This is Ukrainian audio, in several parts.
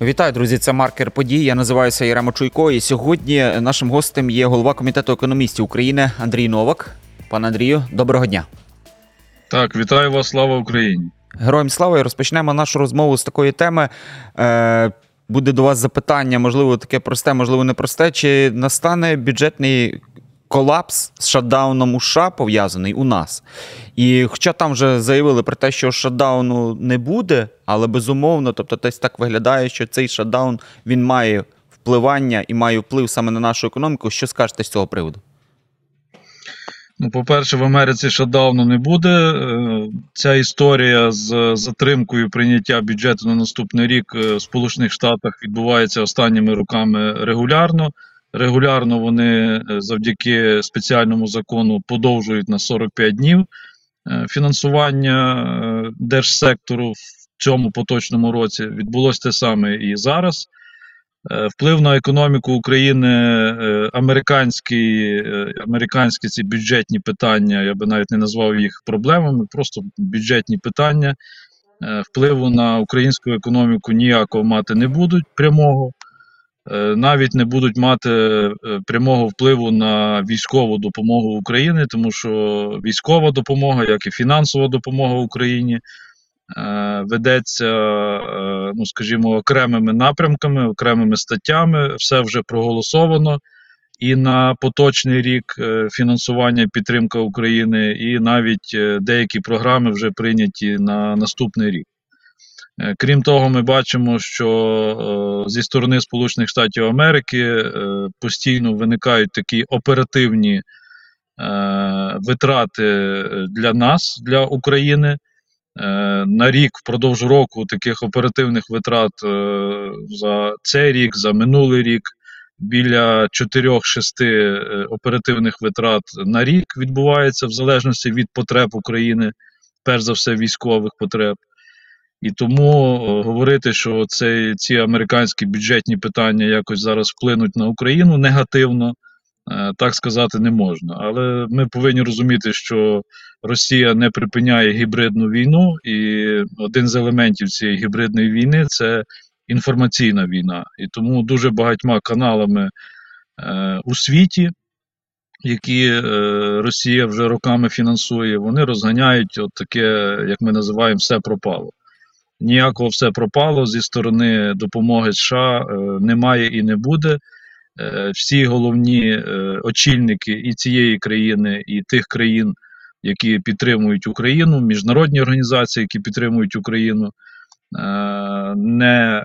Вітаю, друзі! Це маркер подій. Я називаюся Яремо Чуйко. І сьогодні нашим гостем є голова комітету економістів України Андрій Новак. Пане Андрію, доброго дня. Так, вітаю вас, слава Україні. Героям слава і розпочнемо нашу розмову з такої теми. Е, буде до вас запитання, можливо, таке просте, можливо, непросте. Чи настане бюджетний колапс з шатдауном у США пов'язаний у нас? І хоча там вже заявили про те, що шатдауну не буде, але безумовно, тобто десь так виглядає, що цей шатдаун він має впливання і має вплив саме на нашу економіку. Що скажете з цього приводу? Ну, по-перше, в Америці шатдауну не буде. Е, Ця історія з затримкою прийняття бюджету на наступний рік е, в Сполучених Штатах відбувається останніми роками регулярно. Регулярно вони е, завдяки спеціальному закону подовжують на 45 днів е, фінансування е, держсектору в цьому поточному році. Відбулося те саме і зараз. Вплив на економіку України, американські, американські ці бюджетні питання, я би навіть не назвав їх проблемами, просто бюджетні питання. Впливу на українську економіку ніякого мати не будуть прямого, навіть не будуть мати е, прямого впливу на військову допомогу України, тому що військова допомога, як і фінансова допомога Україні, е, ведеться, е, ну скажімо, окремими напрямками, окремими статтями. Все вже проголосовано. І на поточний рік е, фінансування і підтримка України, і навіть е, деякі програми вже прийняті на наступний рік. Е, Крім того, ми бачимо, що е, зі сторони Сполучених Штатів Америки е, постійно виникають такі оперативні витрати для нас, для України. На рік впродовж року таких оперативних витрат за цей рік, за минулий рік біля 4-6 е, оперативних витрат на рік відбувається в залежності від потреб України, перш за все військових потреб. І тому е, говорити, що це, ці американські бюджетні питання якось зараз вплинуть на Україну негативно, е, так сказати не можна. Але ми повинні розуміти, що Росія не припиняє гібридну війну, і один з елементів цієї гібридної війни це інформаційна війна. І тому дуже багатьма каналами е, у світі, які Росія вже роками фінансує, вони розганяють от таке, як ми називаємо, все пропало. Ніякого все пропало зі сторони допомоги США е, немає і не буде. Е, всі головні е, очільники і цієї країни, і тих країн, які підтримують Україну, міжнародні організації, які підтримують Україну, не,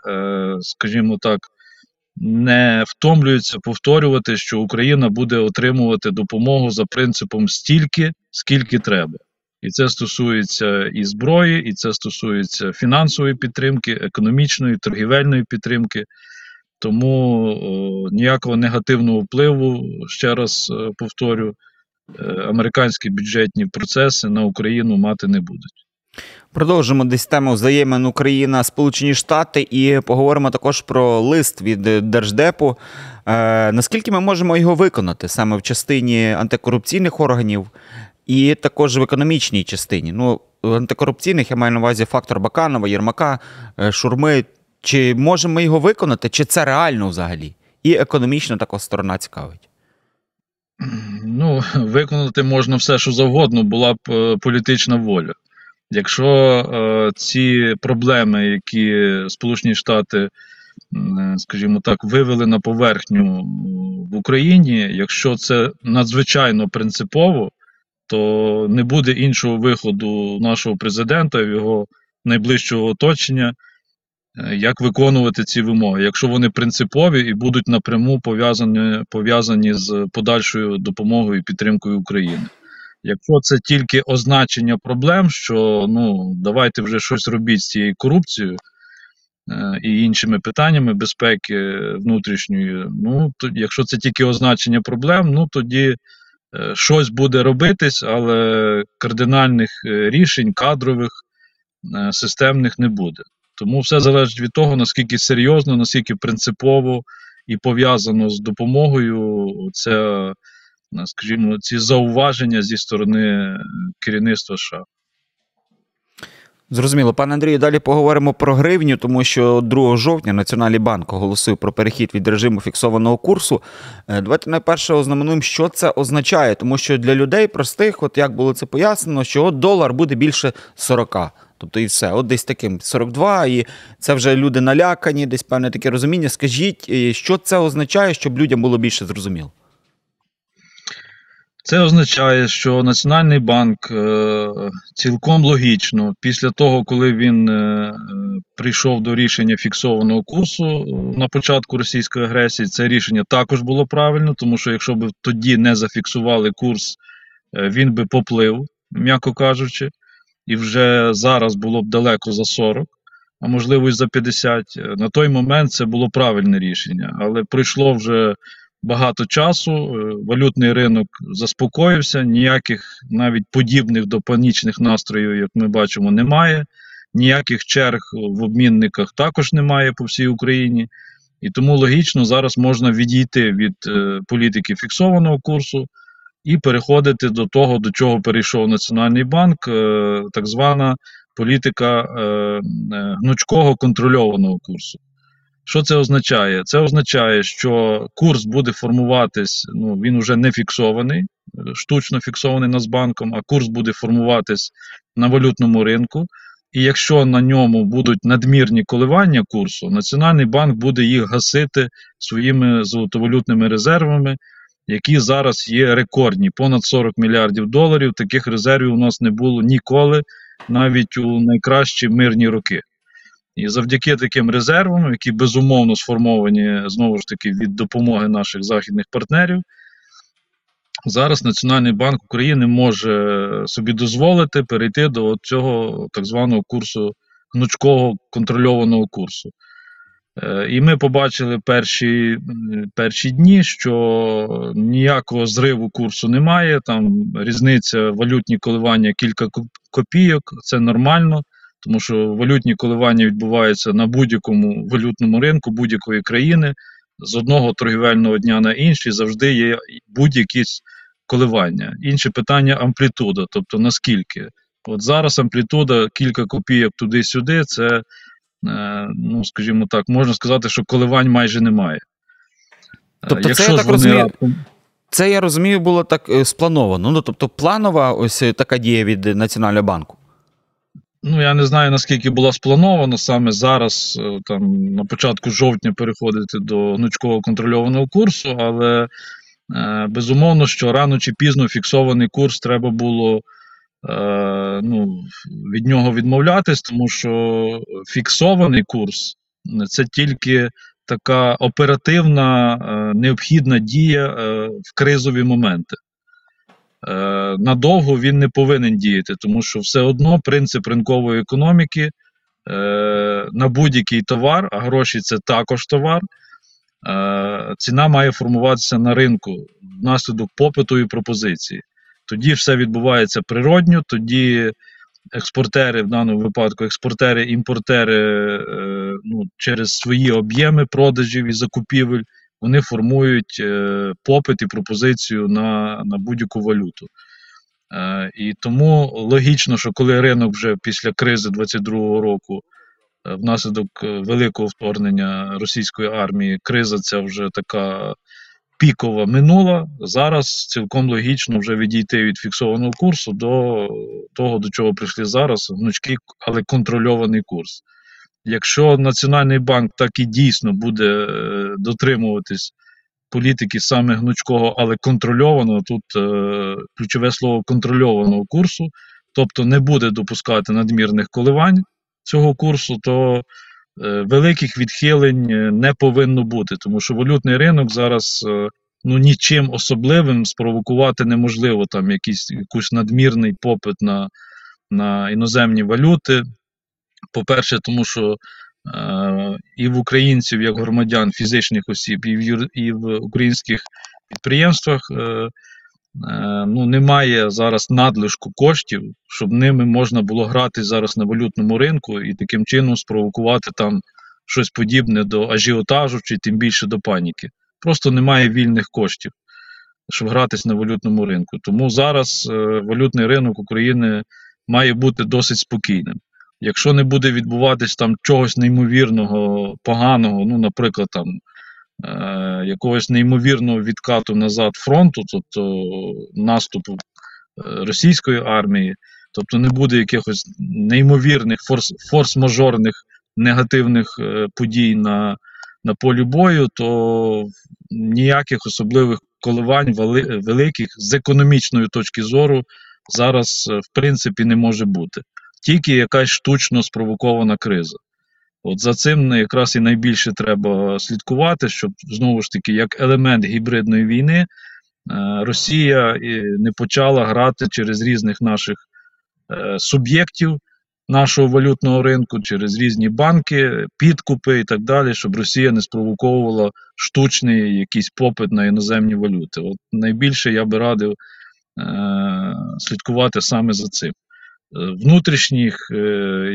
скажімо так, не втомлюються повторювати, що Україна буде отримувати допомогу за принципом стільки, скільки треба. І це стосується і зброї, і це стосується фінансової підтримки, економічної, торгівельної підтримки. Тому о, ніякого негативного впливу, ще раз е, повторю, е, американські бюджетні процеси на Україну мати не будуть. Продовжимо десь тему взаємин Україна, Сполучені Штати, і поговоримо також про лист від Держдепу. Е, наскільки ми можемо його виконати саме в частині антикорупційних органів, і також в економічній частині? Ну, антикорупційних я маю на увазі фактор Баканова, Єрмака, е, Шурми. Чи можемо ми його виконати, чи це реально взагалі? І економічна також сторона цікавить. Ну, виконати можна все, що завгодно, була б е, політична воля. Якщо е, ці проблеми, які Сполучені Штати, е, скажімо так, вивели на поверхню в Україні, якщо це надзвичайно принципово, то не буде іншого виходу нашого президента його найближчого оточення, е, як виконувати ці вимоги, якщо вони принципові і будуть напряму пов'язані, пов'язані з подальшою допомогою і підтримкою України. Якщо це тільки означення проблем, що ну давайте вже щось робіть з цією корупцією е, і іншими питаннями безпеки внутрішньої, ну то якщо це тільки означення проблем, ну тоді щось буде робитись, але кардинальних е, рішень, кадрових, е, системних не буде. Тому все залежить від того, наскільки серйозно, наскільки принципово і пов'язано з допомогою це, е, скажімо, ці зауваження зі сторони е, керівництва США. Зрозуміло, пане Андрію, далі поговоримо про гривню, тому що 2 жовтня Національний банк оголосив про перехід від режиму фіксованого курсу. Е, Давайте найперше ознаменуємо, що це означає, тому що для людей простих, от як було це пояснено, що от долар буде більше 40. Тобто і все, от десь таким 42, і це вже люди налякані, десь певне таке розуміння. Скажіть, е, що це означає, щоб людям було більше зрозуміло? Це означає, що Національний банк е, цілком логічно, після того, коли він е, прийшов до рішення фіксованого курсу е, на початку російської агресії, це рішення також було правильно, тому що якщо б тоді не зафіксували курс, він би поплив, м'яко кажучи, і вже зараз було б далеко за 40, а можливо і за 50. Е, На той момент це було правильне рішення, але пройшло вже багато часу. е, Валютний ринок заспокоївся, ніяких навіть подібних до панічних настроїв, як ми бачимо, немає. Ніяких черг в обмінниках також немає по всій Україні. І тому логічно зараз можна відійти від е, політики фіксованого курсу і переходити до того, до чого перейшов Національний банк, е, так звана політика гнучкого контрольованого курсу. Що це означає? Це означає, що курс буде формуватись, ну він вже не фіксований, е, штучно фіксований Нацбанком, а курс буде формуватись на валютному ринку. І якщо на ньому будуть надмірні коливання курсу, Національний банк буде їх гасити своїми золотовалютними резервами, які зараз є рекордні, понад 40 мільярдів доларів. Таких резервів у нас не було ніколи, навіть у найкращі мирні роки. І завдяки таким резервам, які безумовно сформовані знову ж таки від допомоги наших західних партнерів, зараз Національний банк України може собі дозволити перейти до цього так званого курсу гнучкого контрольованого курсу. Е, І ми побачили перші, перші дні, що ніякого зриву курсу немає. Там різниця валютні коливання кілька копійок, це нормально, тому що валютні коливання відбуваються на будь-якому валютному ринку будь-якої країни. З одного торгівельного дня на інший завжди є будь-які коливання. Інше питання амплітуда, тобто наскільки. От зараз амплітуда кілька копійок туди-сюди, це Е, ну, скажімо так, можна сказати, що коливань майже немає. Е, Тобто це, я так розумію, Це я розумію, було так е, сплановано. Ну, тобто, планова ось така дія від Національного банку. Ну, я не знаю, наскільки була спланована саме зараз, е, там, на початку жовтня переходити до гнучкового контрольованого курсу, але е, безумовно, що рано чи пізно фіксований курс треба було е, ну, від нього відмовлятись, тому що фіксований курс це тільки така оперативна е, необхідна дія е, в кризові моменти. Е, надовго він не повинен діяти, тому що все одно принцип ринкової економіки е, на будь-який товар, а гроші це також товар. е, Ціна має формуватися на ринку внаслідок попиту і пропозиції. Тоді все відбувається природньо, тоді експортери, в даному випадку, експортери, імпортери ну, через свої об'єми продажів і закупівель, вони формують е, попит і пропозицію на, на будь-яку валюту. Е, і тому логічно, що коли ринок вже після кризи 22-го року, е, внаслідок великого вторгнення російської армії, криза ця вже така пікова минула. Зараз цілком логічно вже відійти від фіксованого курсу до того, до чого прийшли зараз, гнучкий, але контрольований курс. Якщо Національний банк так і дійсно буде е, дотримуватись політики саме гнучкого, але контрольованого, тут е, ключове слово контрольованого курсу, тобто не буде допускати надмірних коливань цього курсу, то е, великих відхилень не повинно бути, тому що валютний ринок зараз ну, нічим особливим спровокувати неможливо там якийсь якийсь надмірний попит на, на іноземні валюти. По-перше, тому що е, і в українців, як громадян, фізичних осіб, і в, юр, і в українських підприємствах е, е, ну, немає зараз надлишку коштів, щоб ними можна було грати зараз на валютному ринку і таким чином спровокувати там щось подібне до ажіотажу чи тим більше до паніки. Просто немає вільних коштів, щоб гратись на валютному ринку. Тому зараз валютний ринок України має бути досить спокійним. Якщо не буде відбуватись там чогось неймовірного, поганого, ну, наприклад, там е, якогось неймовірного відкату назад фронту, тобто наступу е, російської армії, тобто не буде якихось неймовірних форс, форс-мажорних негативних е, подій на, на полі бою, то ніяких особливих коливань вели, великих з економічної точки зору зараз, е, в принципі, не може бути. Тільки якась штучно спровокована криза. От за цим якраз і найбільше треба слідкувати, щоб знову ж таки, як елемент гібридної війни, е, Росія не почала грати через різних наших е, суб'єктів нашого валютного ринку, через різні банки, підкупи і так далі, щоб Росія не спровоковувала штучний якийсь попит на іноземні валюти. От найбільше я би радив е, слідкувати саме за цим. Внутрішніх е,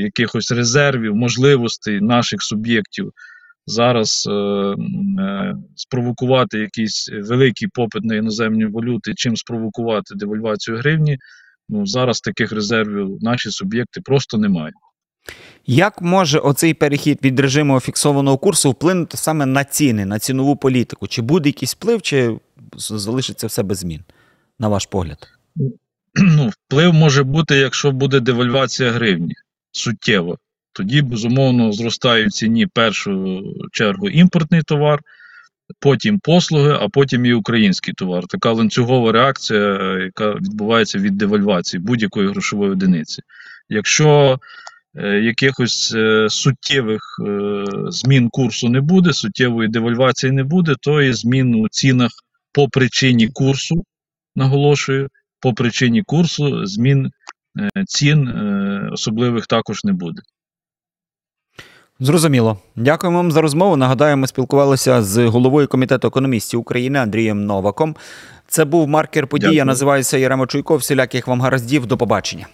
якихось резервів, можливостей наших суб'єктів зараз е, е, спровокувати якийсь великий попит на іноземні валюти, чим спровокувати девальвацію гривні. Ну зараз таких резервів наші суб'єкти просто не мають. Як може оцей перехід від режиму фіксованого курсу вплинути саме на ціни, на цінову політику? Чи буде якийсь вплив, чи залишиться все без змін, на ваш погляд? ну, вплив може бути, якщо буде девальвація гривні суттєво. Тоді, безумовно, зростає в ціні в першу чергу імпортний товар, потім послуги, а потім і український товар. Така ланцюгова реакція, яка відбувається від девальвації будь-якої грошової одиниці. Якщо е, якихось е, суттєвих е, змін курсу не буде, суттєвої девальвації не буде, то і змін у цінах по причині курсу, наголошую, по причині курсу змін е, цін е, особливих також не буде. Зрозуміло. Дякуємо вам за розмову. Нагадаю, ми спілкувалися з головою комітету економістів України Андрієм Новаком. Це був маркер події. Я називаюся Ярема Чуйков. Всіляких вам гараздів. До побачення.